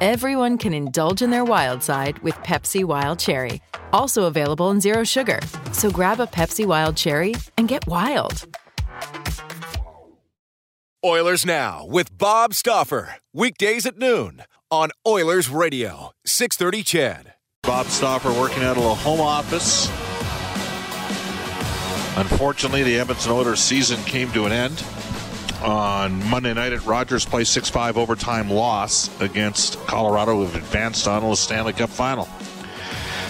everyone can indulge in their wild side with Pepsi Wild Cherry. Also available in Zero Sugar. So grab a Pepsi Wild Cherry and get wild. Oilers Now with Bob Stauffer. Weekdays at noon on Oilers Radio, 630 CHED. Bob Stauffer working out of a home office. Unfortunately, the Edmonton Oilers season came to an end on Monday night at Rogers Place 6 5 overtime loss against Colorado, who've advanced on to the Stanley Cup final.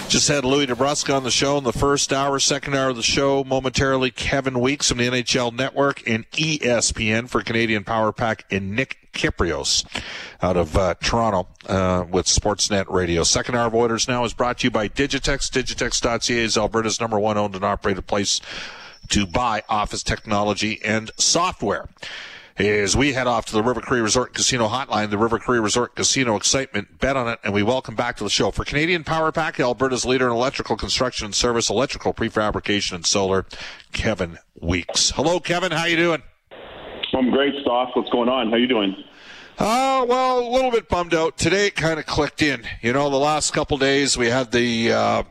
Just had Louie DeBrusk on the show in the first hour, second hour of the show. Momentarily, Kevin Weeks from the NHL Network and ESPN for Canadian Power Pack and Nick Kypreos out of uh, Toronto uh, with Sportsnet Radio. Second hour of Oilers Now is brought to you by Digitex. Digitex.ca is Alberta's number one owned and operated place to buy office technology and software. As we head off to the River Cree Resort Casino hotline, the River Cree Resort Casino excitement, bet on it, and we welcome back to the show for Canadian Power Pack, Alberta's leader in electrical construction and service, electrical prefabrication and solar, Kevin Weeks. Hello, Kevin. How you doing? I'm great, Stoff. What's going on? How you doing? Uh, well, a little bit bummed out. Today it kind of clicked in. You know, the last couple days we had the uh,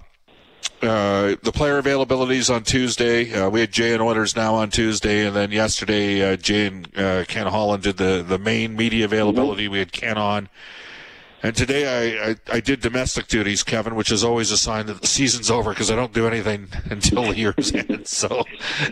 uh, the player availabilities on Tuesday. Uh, we had Jay and Oilers now on Tuesday, and then yesterday uh, Jay and uh, Ken Holland did the, the main media availability. We had Ken on. And today I, I, I, did domestic duties, Kevin, which is always a sign that the season's over because I don't do anything until the year's end. So,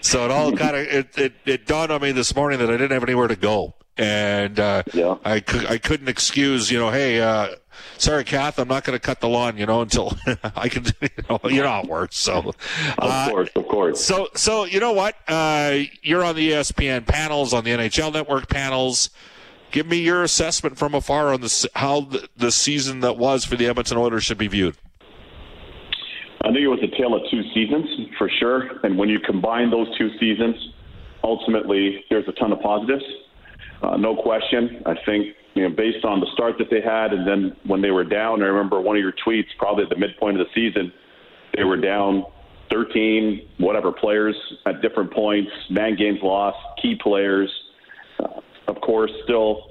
so it all kind of it, it, it dawned on me this morning that I didn't have anywhere to go, and uh, yeah. I could I couldn't excuse you know hey uh, sorry, Kath, I'm not going to cut the lawn, you know, until I can, you know, you're not work. So, uh, of course, of course. So, so you know what? Uh, you're on the ESPN panels, on the NHL Network panels. Give me your assessment from afar on the, how the, the season that was for the Edmonton Oilers should be viewed. I think it was a tale of two seasons for sure. And when you combine those two seasons, ultimately there's a ton of positives. Uh, no question. I think you know, based on the start that they had, and then when they were down, I remember one of your tweets, probably at the midpoint of the season, they were down 13, whatever players at different points, man games lost, key players. Uh, of course, still,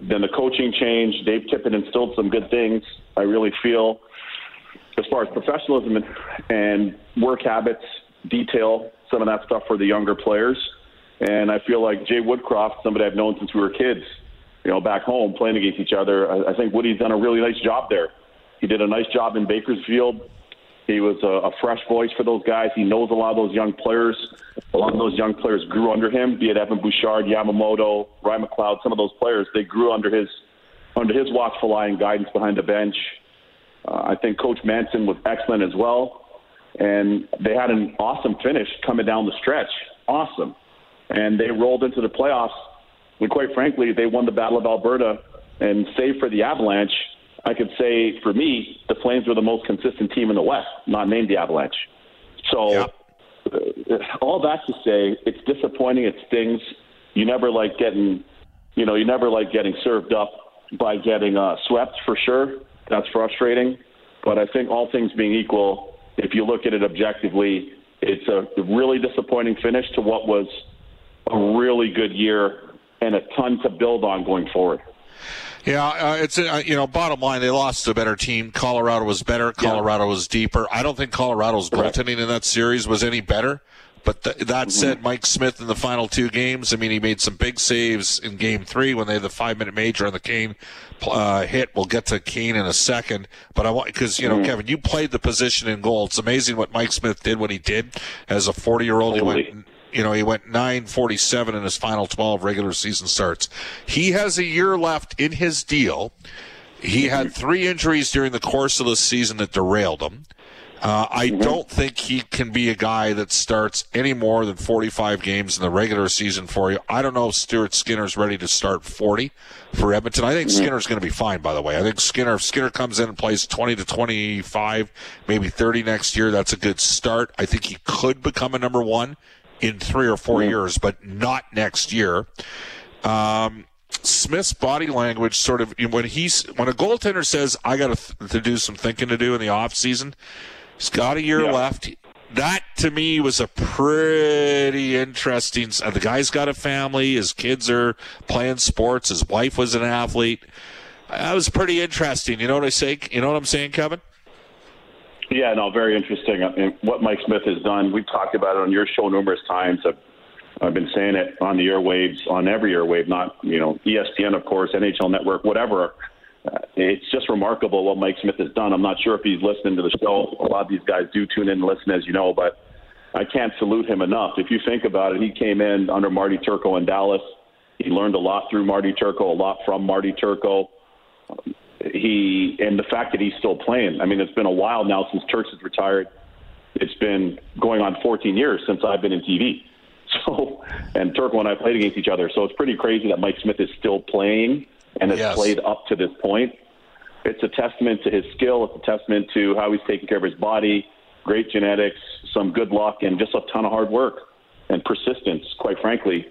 then the coaching change. Dave Tippett instilled some good things. I really feel, as far as professionalism and, and work habits, detail some of that stuff for the younger players. And I feel like Jay Woodcroft, somebody I've known since we were kids, you know, back home playing against each other. I, I think Woody's done a really nice job there. He did a nice job in Bakersfield. He was a, a fresh voice for those guys. He knows a lot of those young players. A lot of those young players grew under him, be it Evan Bouchard, Yamamoto, Ryan McLeod, some of those players. They grew under his under his watchful eye and guidance behind the bench. Uh, I think Coach Manson was excellent as well, and they had an awesome finish coming down the stretch. Awesome, and they rolled into the playoffs when quite frankly they won the Battle of Alberta. And save for the Avalanche, I could say for me the Flames were the most consistent team in the West, not named the Avalanche. So yep. uh, all that to say, it's disappointing. It stings. You never like getting, you know, you never like getting served up by getting uh, swept for sure. That's frustrating. But I think all things being equal, if you look at it objectively, it's a really disappointing finish to what was a really good year and a ton to build on going forward. Yeah, uh, it's uh, you know, bottom line, they lost to a better team. Colorado was better. Colorado yeah. was deeper. I don't think Colorado's Correct. goaltending in that series was any better. But th- that mm-hmm. said, Mike Smith in the final two games, I mean, he made some big saves in game three when they had the five minute major on the Kane uh, hit. We'll get to Kane in a second. But I want, because, you know, mm-hmm. Kevin, you played the position in goal. It's amazing what Mike Smith did when he did as a 40 year old. He went you know, he went 947 in his final 12 regular season starts. He has a year left in his deal. He had three injuries during the course of the season that derailed him. Uh, I mm-hmm. don't think he can be a guy that starts any more than 45 games in the regular season for you. I don't know if Stuart Skinner's ready to start 40 for Edmonton. I think mm-hmm. Skinner's going to be fine, by the way. I think Skinner, if Skinner comes in and plays 20 to 25, maybe 30 next year, that's a good start. I think he could become a number one in three or 4 mm-hmm. years, but not next year. Um, Smith's body language sort of when he's when a goaltender says I got to, to do some thinking to do in the off season He's got a year yeah. left. That to me was a pretty interesting. Uh, the guy's got a family. His kids are playing sports. His wife was an athlete. That was pretty interesting. You know what I say? You know what I'm saying, Kevin? Yeah, no, very interesting. I mean, what Mike Smith has done, we've talked about it on your show numerous times. I've, I've been saying it on the airwaves, on every airwave, not you know ESPN, of course, NHL Network, whatever uh, it's just remarkable what Mike Smith has done. I'm not sure if he's listening to the show. A lot of these guys do tune in and listen, as you know, but I can't salute him enough. If you think about it, he came in under Marty Turco in Dallas. He learned a lot through Marty Turco, a lot from Marty Turco. He and the fact that he's still playing. I mean, it's been a while now since Turks has retired. It's been going on 14 years since I've been in TV. So, and Turco and I played against each other. So it's pretty crazy that Mike Smith is still playing and has yes. played up to this point. It's a testament to his skill. It's a testament to how he's taking care of his body, great genetics, some good luck, and just a ton of hard work and persistence, quite frankly.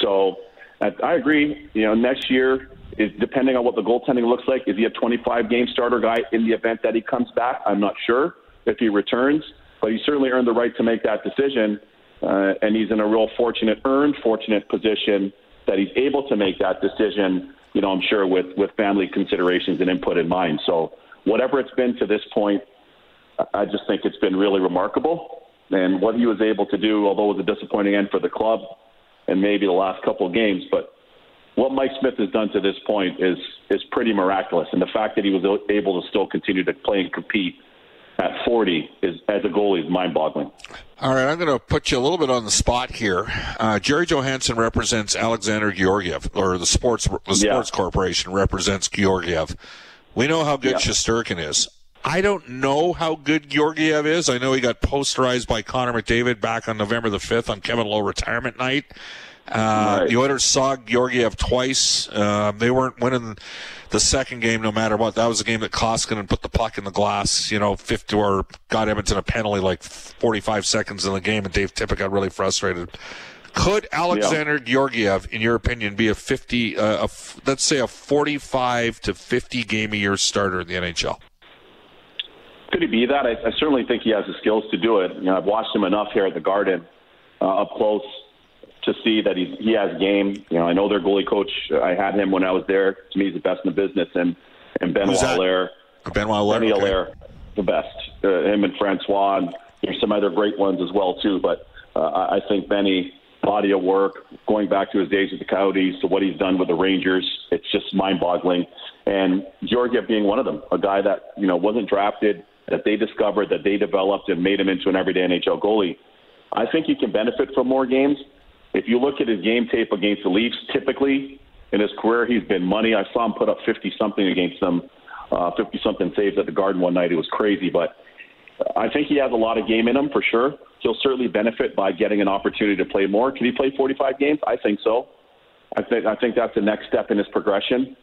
So I agree. You know, next year, is depending on what the goaltending looks like, is he a 25 game starter guy in the event that he comes back? I'm not sure if he returns, but he certainly earned the right to make that decision. Uh, and he's in a real fortunate, earned fortunate position that he's able to make that decision you know, I'm sure with, with family considerations and input in mind. So whatever it's been to this point, I just think it's been really remarkable. And what he was able to do, although it was a disappointing end for the club and maybe the last couple of games, but what Mike Smith has done to this point is is pretty miraculous. And the fact that he was able to still continue to play and compete at 40 is as a goalie is mind-boggling. All right, I'm going to put you a little bit on the spot here. Uh, Jerry Johansson represents Alexander Georgiev, or the sports the sports yeah. corporation represents Georgiev. We know how good yeah. Shesterkin is. I don't know how good Georgiev is. I know he got posterized by Connor McDavid back on November the 5th on Kevin Lowe retirement night. Uh, right. The Oilers saw Georgiev twice. Uh, they weren't winning the second game no matter what. That was a game that Koskinen put the puck in the glass, you know, 50 or got Edmonton a penalty like 45 seconds in the game, and Dave Tippett got really frustrated. Could Alexander yeah. Georgiev, in your opinion, be a 50, uh, a, let's say a 45 to 50 game a year starter in the NHL? Could he be that? I, I certainly think he has the skills to do it. You know, I've watched him enough here at the Garden uh, up close to see that he he has game. You know, I know their goalie coach. I had him when I was there. To me, he's the best in the business. And and Benoit Allaire, Benoit Allaire, Benny okay. the best. Uh, him and Francois. And there's some other great ones as well too. But uh, I think Benny body of work, going back to his days with the Coyotes to what he's done with the Rangers, it's just mind-boggling. And Georgiev being one of them, a guy that you know wasn't drafted, that they discovered, that they developed, and made him into an everyday NHL goalie. I think he can benefit from more games. If you look at his game tape against the Leafs, typically in his career, he's been money. I saw him put up 50 something against them, 50 uh, something saves at the Garden one night. It was crazy, but I think he has a lot of game in him for sure. He'll certainly benefit by getting an opportunity to play more. Can he play 45 games? I think so. I think I think that's the next step in his progression,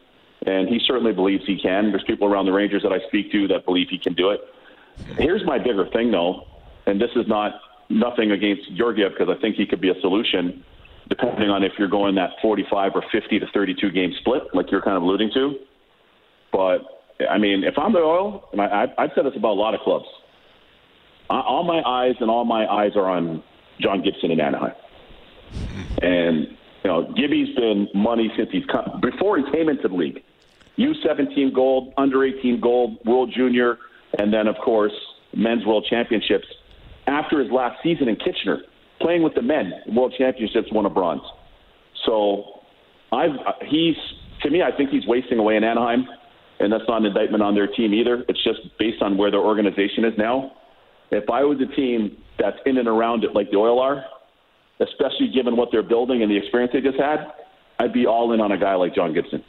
and he certainly believes he can. There's people around the Rangers that I speak to that believe he can do it. Here's my bigger thing, though, and this is not nothing against Georgiev because I think he could be a solution, depending on if you're going that 45 or 50 to 32 game split, like you're kind of alluding to. But I mean, if I'm the Oil, and I, I've said this about a lot of clubs, all my eyes and all my eyes are on John Gibson in Anaheim, and you know, Gibby's been money since he's come before he came into the league. U17 gold, under 18 gold, World Junior, and then of course men's World Championships after his last season in Kitchener, playing with the men, World Championships, won a bronze. So I've he's to me, I think he's wasting away in Anaheim, and that's not an indictment on their team either. It's just based on where their organization is now. If I was a team that's in and around it like the Oil are, especially given what they're building and the experience they just had, I'd be all in on a guy like John Gibson.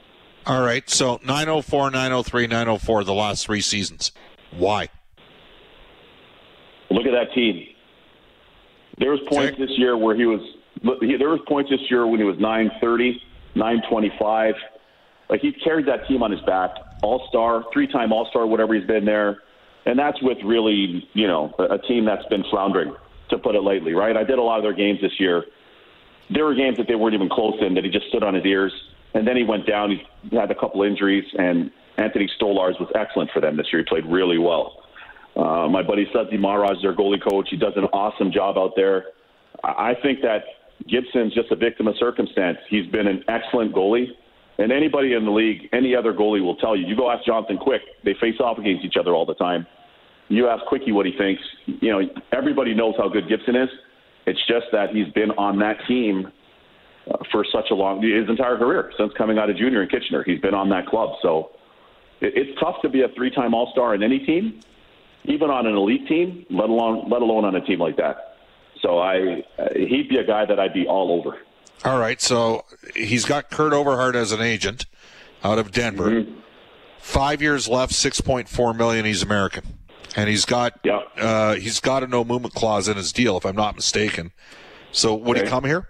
All right, so 904, 903, 904, the last three seasons. Why? Look at that team. There was points this year where he was. There was points this year when he was 930, 925. Like he carried that team on his back. All star, three time All Star, whatever he's been there, and that's with really, you know, a, a team that's been floundering, to put it lightly. Right? I did a lot of their games this year. There were games that they weren't even close in that he just stood on his ears, and then he went down. He had a couple injuries, and Anthony Stolarz was excellent for them this year. He played really well. Uh, my buddy Sudsy Maharaj their goalie coach. He does an awesome job out there. I think that Gibson's just a victim of circumstance. He's been an excellent goalie. And anybody in the league, any other goalie will tell you. You go ask Jonathan Quick. They face off against each other all the time. You ask Quickie what he thinks. You know, everybody knows how good Gibson is. It's just that he's been on that team uh, for such a long his entire career since coming out of junior in Kitchener. He's been on that club, so it's tough to be a three-time All-Star in any team even on an elite team, let alone let alone on a team like that. So I, he'd be a guy that I'd be all over. All right, so he's got Kurt Overhardt as an agent out of Denver. Mm-hmm. Five years left, six point four million. He's American, and he's got yeah. uh, he's got a no movement clause in his deal, if I'm not mistaken. So would okay. he come here?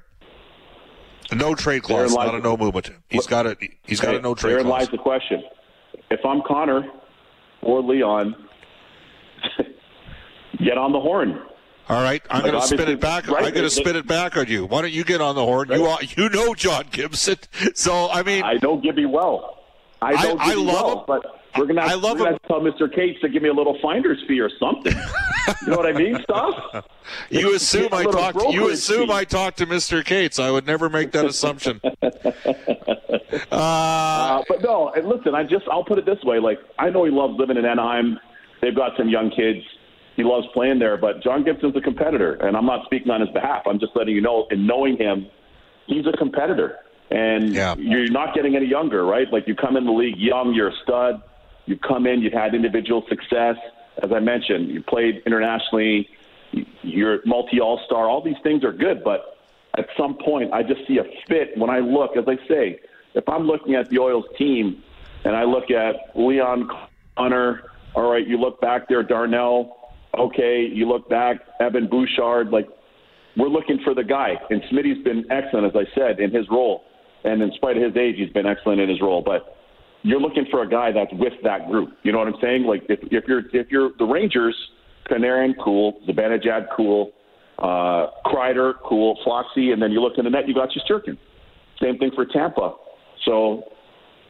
No trade clause, not a no movement. He's got a he's got a no trade. Therein clause. lies the question. If I'm Connor or Leon, get on the horn. All right, I'm like going to spin it back. Right, I'm going to spin it back on you. Why don't you get on the horn? Right. You you know John Gibson, so I mean, I know Gibby well. I know I, I love well, him. but we're going to have, to tell Mr. Katz to give me a little finder's fee or something. you know what I mean? Stuff. You assume I talked. You assume fee. I talked to Mr. Katz. I would never make that assumption. Uh, uh, but no, and listen, I just I'll put it this way: like I know he loves living in Anaheim. They've got some young kids. He loves playing there, but John Gibson's a competitor, and I'm not speaking on his behalf. I'm just letting you know, and knowing him, he's a competitor, and yeah. you're not getting any younger, right? Like you come in the league young, you're a stud. You come in, you've had individual success. As I mentioned, you played internationally. You're multi All Star. All these things are good, but at some point, I just see a fit when I look. As I say, if I'm looking at the Oil's team, and I look at Leon Connor all right, you look back there, Darnell. Okay, you look back, Evan Bouchard. Like, we're looking for the guy. And Smitty's been excellent, as I said, in his role. And in spite of his age, he's been excellent in his role. But you're looking for a guy that's with that group. You know what I'm saying? Like, if, if you're if you're the Rangers, Panarin, cool. Zibanejad, cool. Uh, Kreider, cool. Foxy, and then you look in the net, you got Shesterkin. Same thing for Tampa. So,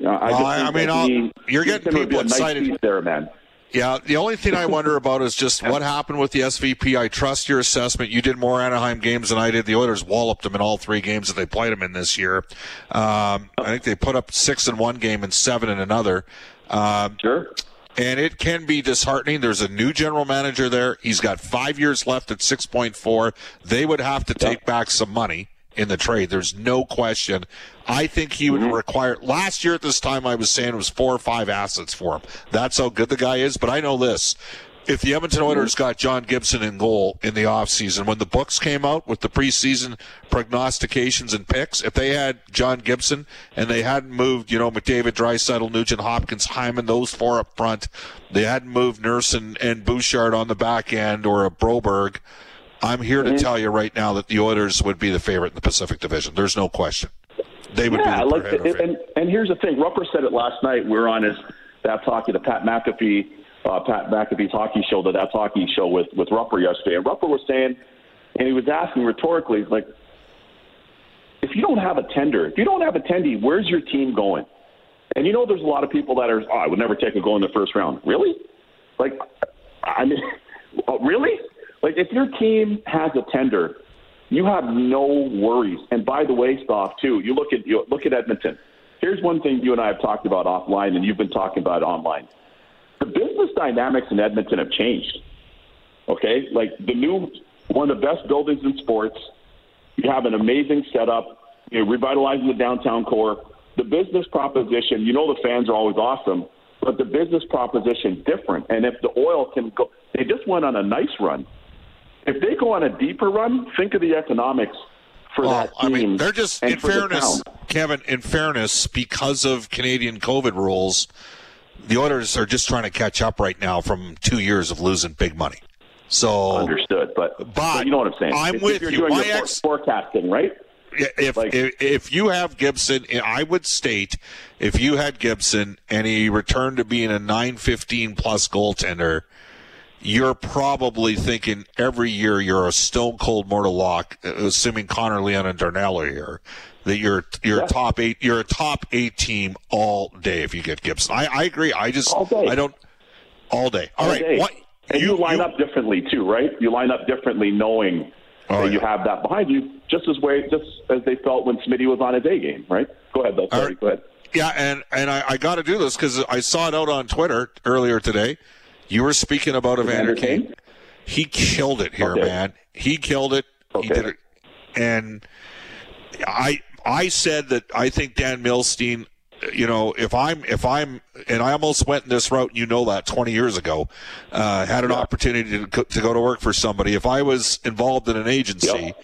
uh, I, well, I mean, he, you're getting people excited nice there, man. Yeah, the only thing I wonder about is just what happened with the SVP. I trust your assessment. You did more Anaheim games than I did. The Oilers walloped them in all three games that they played them in this year. Um, I think they put up six in one game and seven in another. Um, sure. And it can be disheartening. There's a new general manager there. He's got five years left at 6.4. They would have to take back some money in the trade. There's no question. I think he would mm-hmm. require. Last year at this time, I was saying it was four or five assets for him. That's how good the guy is. But I know this. If the Edmonton mm-hmm. Oilers got John Gibson in goal in the offseason, when the books came out with the preseason prognostications and picks, if they had John Gibson and they hadn't moved, you know, McDavid, Draisaitl, Nugent, Hopkins, Hyman, those four up front, they hadn't moved Nurse and, and Bouchard on the back end or a Broberg, I'm here to mm-hmm. tell you right now that the Oilers would be the favorite in the Pacific Division. There's no question. They would yeah, be the like the, and, and here's the thing. Rupper said it last night. We are on his That's Hockey, the Pat McAfee, uh, Pat McAfee's hockey show, the That's Hockey show with, with Rupper yesterday. And Rupper was saying, and he was asking rhetorically, like, if you don't have a tender, if you don't have a tendy, where's your team going? And you know, there's a lot of people that are, oh, I would never take a goal in the first round. Really? Like, I mean, really? Like if your team has a tender, you have no worries. And by the way, Stoff, too, you look at you look at Edmonton. Here's one thing you and I have talked about offline, and you've been talking about online. The business dynamics in Edmonton have changed. Okay, like the new one of the best buildings in sports. You have an amazing setup. You're revitalizing the downtown core. The business proposition, you know, the fans are always awesome, but the business proposition different. And if the oil can go, they just went on a nice run if they go on a deeper run, think of the economics for well, that team. I mean, they're just in fairness, Kevin. In fairness, because of Canadian COVID rules, the Oilers are just trying to catch up right now from two years of losing big money. So understood, but, but, but you know what I'm saying. I'm if, with if you're you. Doing My your ex- forecasting, right? If, like, if if you have Gibson, I would state if you had Gibson and he returned to being a 915 plus goaltender, you're probably thinking every year you're a stone cold mortal lock, assuming Connor Leon and Darnell are here, that you're you're yeah. top eight you're a top eight team all day if you get Gibson. I, I agree. I just I don't all day. all, all right. Day. What, and you, you line you, up differently too, right? You line up differently knowing oh, that you have that behind you, just as way just as they felt when Smitty was on a day game, right? Go ahead, though. Sorry, right. go ahead. Yeah, and and I, I got to do this because I saw it out on Twitter earlier today. You were speaking about Evander Kane. He killed it here, okay. man. He killed it. Okay. He did it, and I I said that I think Dan Milstein. You know, if I'm if I'm and I almost went in this route, and you know that 20 years ago, uh, had an yeah. opportunity to, to go to work for somebody. If I was involved in an agency, yep.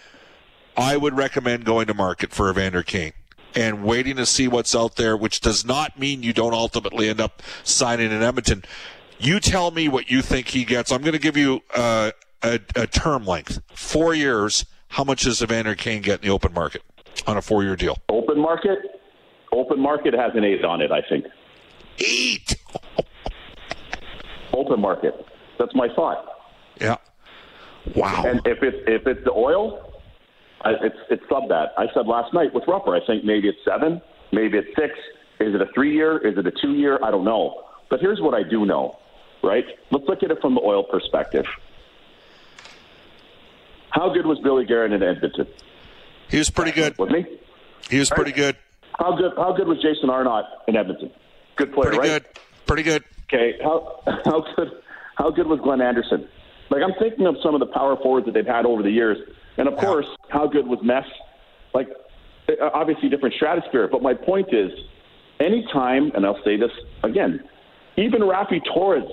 I would recommend going to market for Evander Kane and waiting to see what's out there, which does not mean you don't ultimately end up signing in Edmonton. You tell me what you think he gets. I'm going to give you uh, a, a, term length, four years. How much does Evander Kane get in the open market on a four-year deal? Open market, open market has an eight on it. I think eight. open market. That's my thought. Yeah. Wow. And if it's if it's the oil, it's it's sub that. I said last night with Rupper. I think maybe it's seven, maybe it's six. Is it a three year? Is it a two year? I don't know. But here's what I do know right? Let's look at it from the oil perspective. How good was Billy Guerin in Edmonton? He was pretty good. With me? He was pretty good. How good? How good was Jason Arnott in Edmonton? Good player, pretty right? Good. Pretty good. Okay. How how good? How good was Glenn Anderson? Like I'm thinking of some of the power forwards that they've had over the years, and of yeah. course, how good was Mess? Like eh, uh, obviously different stratosphere. But my point is, anytime, and I'll say this again, even Raffi Torres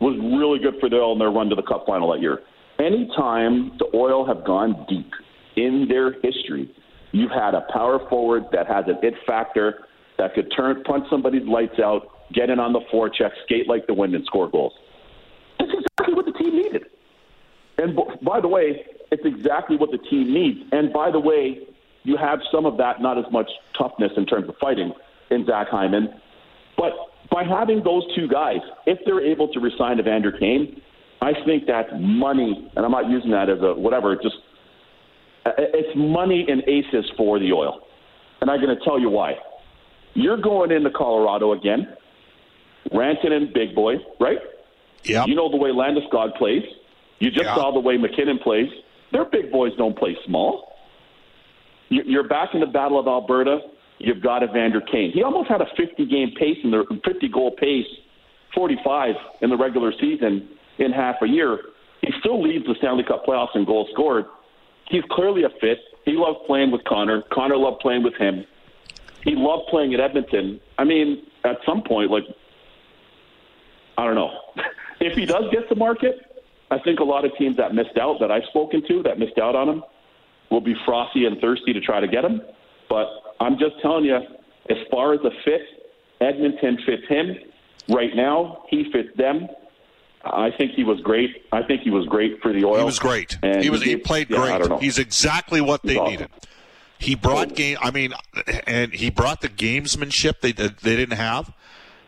was really good for the Oil in their run to the Cup final that year. Anytime the Oil have gone deep in their history, you've had a power forward that has an it factor that could turn punch somebody's lights out, get in on the forecheck, skate like the wind, and score goals. That's exactly what the team needed. And by the way, it's exactly what the team needs. And by the way, you have some of that, not as much toughness in terms of fighting in Zach Hyman, but by having those two guys, if they're able to resign Evander Kane, I think that's money, and I'm not using that as a whatever, just uh, uh, it's money and aces for the oil. And I'm going to tell you why. You're going into Colorado again, Rantanen big boy, right? Yeah. You know the way Landeskog plays. You just saw the way MacKinnon plays. Their big boys don't play small. You're back in the Battle of Alberta you've got Evander Kane. He almost had a 50 game pace in the 50 goal pace, 45 in the regular season in half a year. He still leads the Stanley Cup playoffs in goals scored. He's clearly a fit. He loved playing with Connor. Connor loved playing with him. He loved playing at Edmonton. I mean, at some point, like, I don't know. if he does get to market, I think a lot of teams that missed out, that I've spoken to, that missed out on him, will be frosty and thirsty to try to get him. But I'm just telling you, as far as a fit, Edmonton fits him. Right now, he fits them. I think he was great. I think he was great for the Oil. He was great. And he was. He, he played yeah, great. He's exactly what they awesome. needed. He brought game. I mean, and he brought the gamesmanship they they didn't have.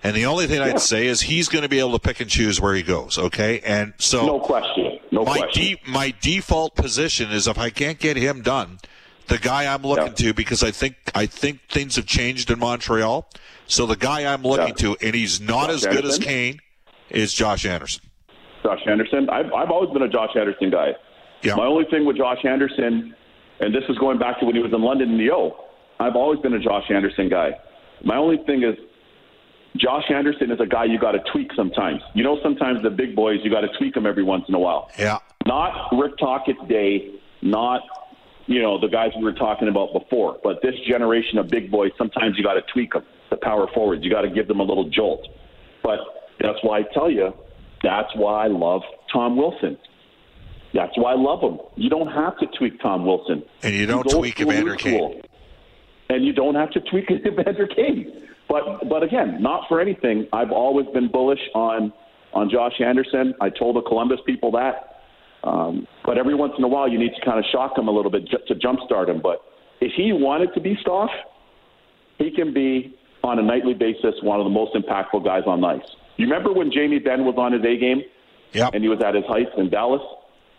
And the only thing yeah. I'd say is he's going to be able to pick and choose where he goes. Okay, and so no question. No my question. De- my default position is if I can't get him done, the guy I'm looking yeah. to because I think I think things have changed in Montreal. So the guy I'm looking yeah. to, and he's not Josh as good Anderson? as Kane, is Josh Anderson. Josh Anderson. I've I've always been a Josh Anderson guy. Yeah. My only thing with Josh Anderson, and this is going back to when he was in London in the O. I've always been a Josh Anderson guy. My only thing is Josh Anderson is a guy you got to tweak sometimes. You know, sometimes the big boys you got to tweak them every once in a while. Yeah. Not Rick Tocchet's day, not you know, the guys we were talking about before. But this generation of big boys, sometimes you got to tweak them, the power forwards. You got to give them a little jolt. But that's why I tell you, that's why I love Tom Wilson. That's why I love him. You don't have to tweak Tom Wilson. And you don't tweak Evander Kane. And you don't have to tweak Evander Kane. But but again, not for anything. I've always been bullish on on Josh Anderson. I told the Columbus people that Um, but every once in a while, you need to kind of shock him a little bit to jumpstart him. But if he wanted to be Stoff, he can be on a nightly basis one of the most impactful guys on ice. You remember when Jamie Benn was on his A game? Yep. And he was at his height in Dallas?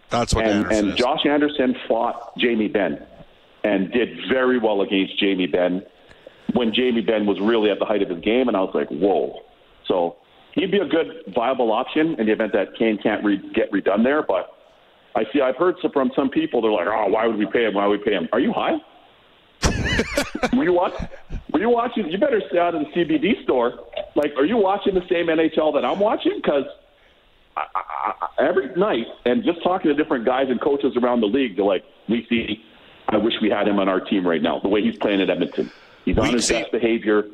That's what and, Anderson and. Josh Anderson fought Jamie Benn and did very well against Jamie Benn when Jamie Benn was really at the height of his game, and I was like, whoa. So he'd be a good viable option in the event that Kane can't re- get redone there. But I see, I've heard from some people, they're like, oh, why would we pay him? Why would we pay him? Are you high? were you watching? Were you watching? You better stay out of the CBD store. Like, are you watching the same NHL that I'm watching? Because every night, and just talking to different guys and coaches around the league, they're like, we see. I wish we had him on our team right now. The way he's playing at Edmonton, he's on We his see- best behavior.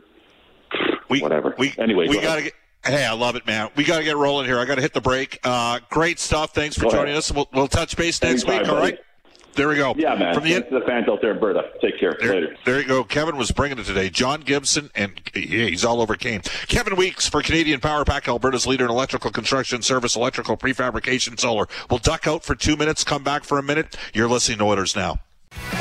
we, whatever. We, Anyway, we go got to ahead. get. Hey, I love it, man. We got to get rolling here. I got to hit the break. Uh, great stuff. Thanks for Go joining ahead. us. We'll, we'll touch base next Anytime, week. All buddy. right. There we go. Yeah, man. From the Thanks to the fans out there in Berta. Take care. There, Later. there you go. Kevin was bringing it today. John Gibson, and yeah, he's all over Kane. Kevin Weeks for Canadian Power Pack, Alberta's leader in electrical construction service, electrical prefabrication, solar. We'll duck out for two minutes, come back for a minute. You're listening to Oilers Now.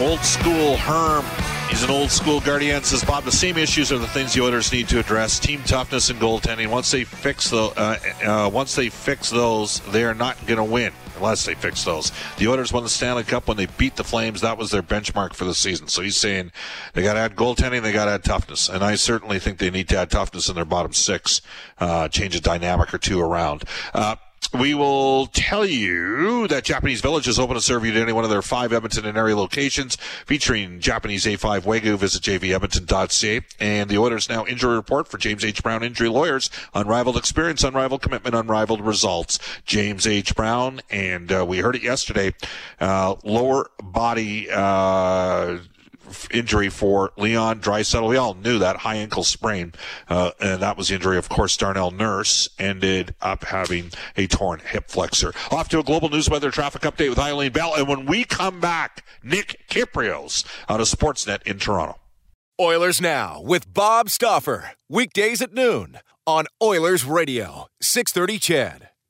Old school Herm. He's an old school Guardian. Says Bob, the same issues are the things the Oilers need to address: team toughness and goaltending. Once they fix the, uh, uh, once they fix those, they are not going to win unless they fix those. The Oilers won the Stanley Cup when they beat the Flames. That was their benchmark for the season. So he's saying they got to add goaltending, they got to add toughness, and I certainly think they need to add toughness in their bottom six, uh, change a dynamic or two around. We will tell you that Japanese Village is open to serve you to any one of their five Edmonton and area locations featuring Japanese A5 Wagyu. Visit jvedmonton.ca. And the Oilers Now injury report for James H. Brown Injury Lawyers. Unrivaled experience, unrivaled commitment, unrivaled results. James H. Brown. And uh, we heard it yesterday. Uh, lower body, uh, injury for Leon Draisaitl. We all knew that high ankle sprain, uh, and that was the injury. Of course, Darnell Nurse ended up having a torn hip flexor. Off to a global news weather traffic update with Eileen Bell, and when we come back, Nick Kypreos out of Sportsnet in Toronto. Oilers Now with Bob Stauffer. Weekdays at noon on Oilers Radio, 630 CHED.